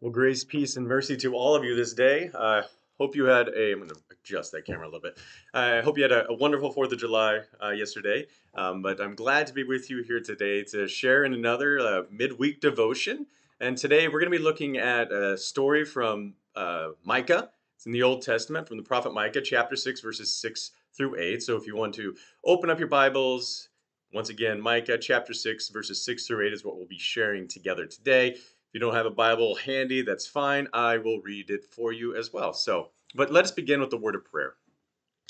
Well, grace, peace, and mercy to all of you this day. I uh, hope you had a. I'm going to adjust that camera a little bit. I hope you had a, a wonderful Fourth of July uh, yesterday. Um, but I'm glad to be with you here today to share in another uh, midweek devotion. And today we're going to be looking at a story from uh, Micah. It's in the Old Testament from the prophet Micah, chapter six, verses six through eight. So if you want to open up your Bibles, once again, Micah chapter 6, verses 6 through 8 is what we'll be sharing together today. If you don't have a Bible handy, that's fine. I will read it for you as well. So, but let us begin with the word of prayer.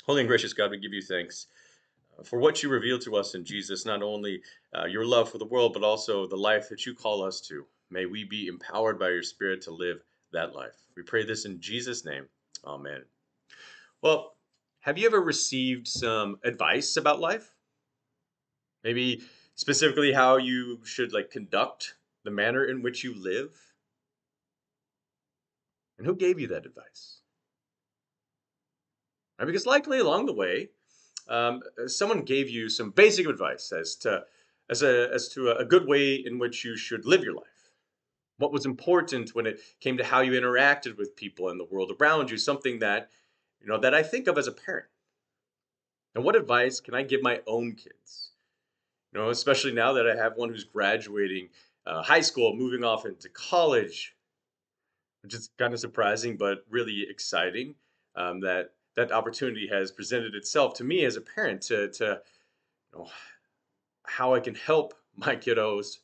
Holy and gracious God, we give you thanks uh, for what you reveal to us in Jesus, not only uh, your love for the world, but also the life that you call us to. May we be empowered by your Spirit to live that life. We pray this in Jesus' name. Amen. Well, have you ever received some advice about life? Maybe specifically how you should like conduct the manner in which you live? And who gave you that advice? Right, because likely along the way, um, someone gave you some basic advice as to as a as to a good way in which you should live your life. What was important when it came to how you interacted with people in the world around you, something that you know that I think of as a parent. And what advice can I give my own kids? You know, especially now that I have one who's graduating uh, high school, moving off into college, which is kind of surprising but really exciting um, that that opportunity has presented itself to me as a parent to, to you know, how I can help my kiddos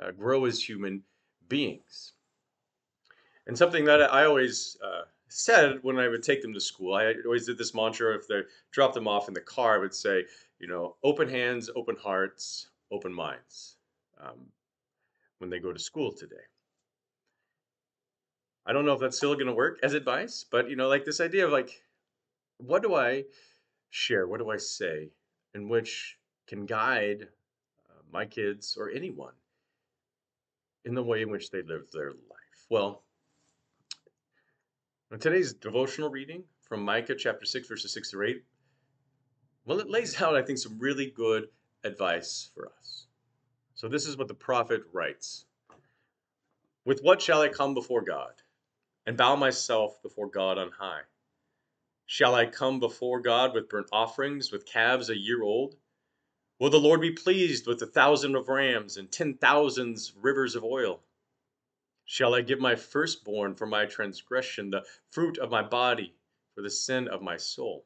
uh, grow as human beings. And something that I always uh, said when I would take them to school, I always did this mantra if they dropped them off in the car, I would say, you know, open hands, open hearts, open minds. Um, when they go to school today. I don't know if that's still going to work as advice, but you know, like this idea of like, what do I share? What do I say in which can guide uh, my kids or anyone in the way in which they live their life? Well, today's devotional reading from Micah chapter 6, verses 6 through 8, well, it lays out, I think, some really good advice for us. So this is what the prophet writes With what shall I come before God and bow myself before God on high? Shall I come before God with burnt offerings, with calves a year old? Will the Lord be pleased with a thousand of rams and ten thousands rivers of oil? Shall I give my firstborn for my transgression, the fruit of my body for the sin of my soul?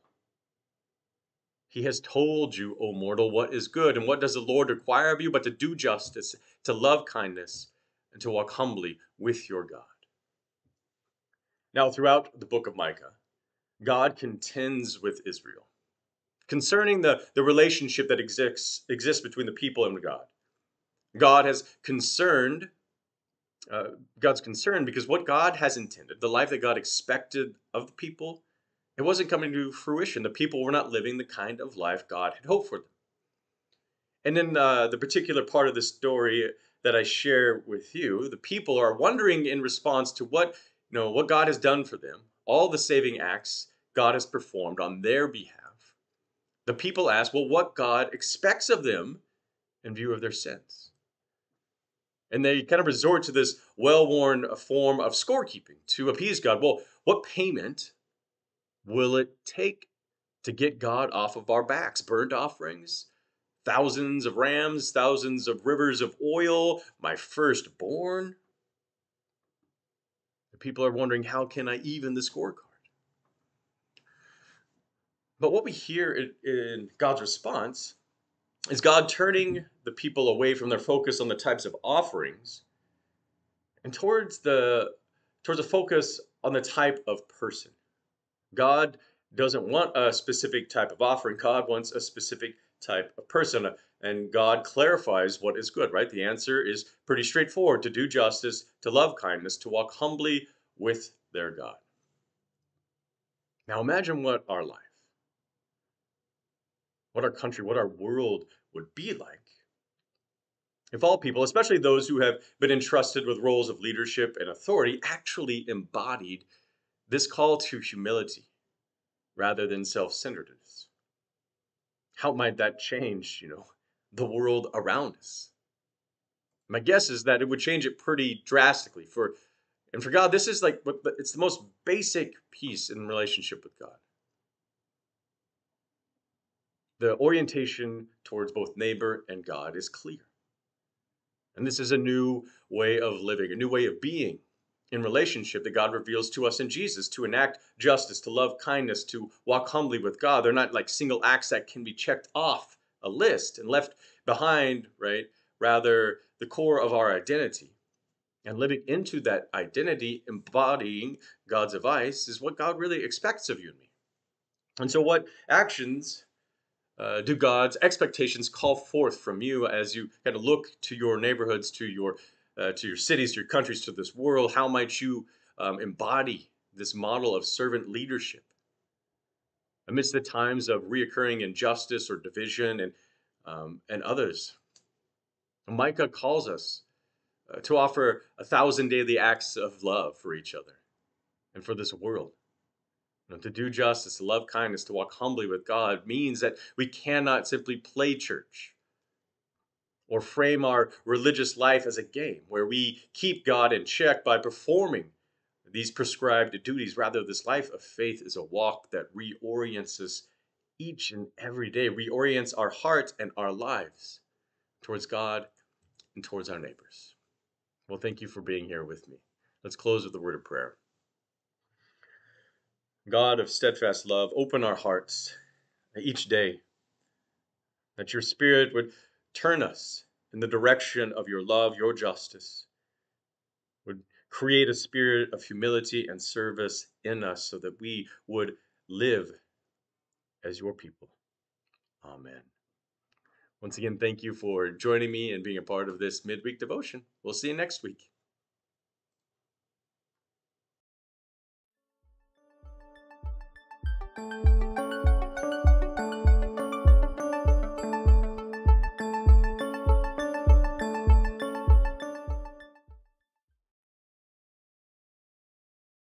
He has told you, O mortal, what is good, and what does the Lord require of you but to do justice, to love kindness, and to walk humbly with your God. Now, throughout the book of Micah, God contends with Israel concerning the, the relationship that exists, exists between the people and God. God has concerned, uh, God's concerned because what God has intended, the life that God expected of the people, it wasn't coming to fruition. The people were not living the kind of life God had hoped for them. And in uh, the particular part of the story that I share with you, the people are wondering in response to what you know what God has done for them, all the saving acts God has performed on their behalf. The people ask, well, what God expects of them in view of their sins. And they kind of resort to this well worn form of scorekeeping to appease God. Well, what payment will it take to get God off of our backs? Burnt offerings, thousands of rams, thousands of rivers of oil, my firstborn. The people are wondering, how can I even the scorecard? But what we hear in, in God's response is God turning the people away from their focus on the types of offerings and towards the towards a focus on the type of person. God doesn't want a specific type of offering. God wants a specific type of person. And God clarifies what is good, right? The answer is pretty straightforward to do justice, to love kindness, to walk humbly with their God. Now imagine what our life, what our country, what our world would be like if all people, especially those who have been entrusted with roles of leadership and authority, actually embodied this call to humility rather than self-centeredness. How might that change, you know, the world around us? My guess is that it would change it pretty drastically for And for God, this is like it's the most basic piece in relationship with God. The orientation towards both neighbor and God is clear. And this is a new way of living, a new way of being in relationship that God reveals to us in Jesus to enact justice, to love kindness, to walk humbly with God. They're not like single acts that can be checked off a list and left behind, right? Rather, the core of our identity. And living into that identity, embodying God's advice, is what God really expects of you and me. And so, what actions uh, do God's expectations call forth from you as you kind of look to your neighborhoods, to your uh, to your cities, to your countries, to this world? How might you um, embody this model of servant leadership amidst the times of reoccurring injustice or division and um, and others? Micah calls us uh, to offer a thousand daily acts of love for each other and for this world. You know, to do justice, to love kindness, to walk humbly with God means that we cannot simply play church or frame our religious life as a game where we keep God in check by performing these prescribed duties. Rather, this life of faith is a walk that reorients us each and every day, reorients our hearts and our lives towards God and towards our neighbors. Well, thank you for being here with me. Let's close with a word of prayer. God of steadfast love, open our hearts each day that your Spirit would turn us in the direction of your love, your justice, would create a spirit of humility and service in us so that we would live as your people. Amen. Once again, thank you for joining me and being a part of this midweek devotion. We'll see you next week.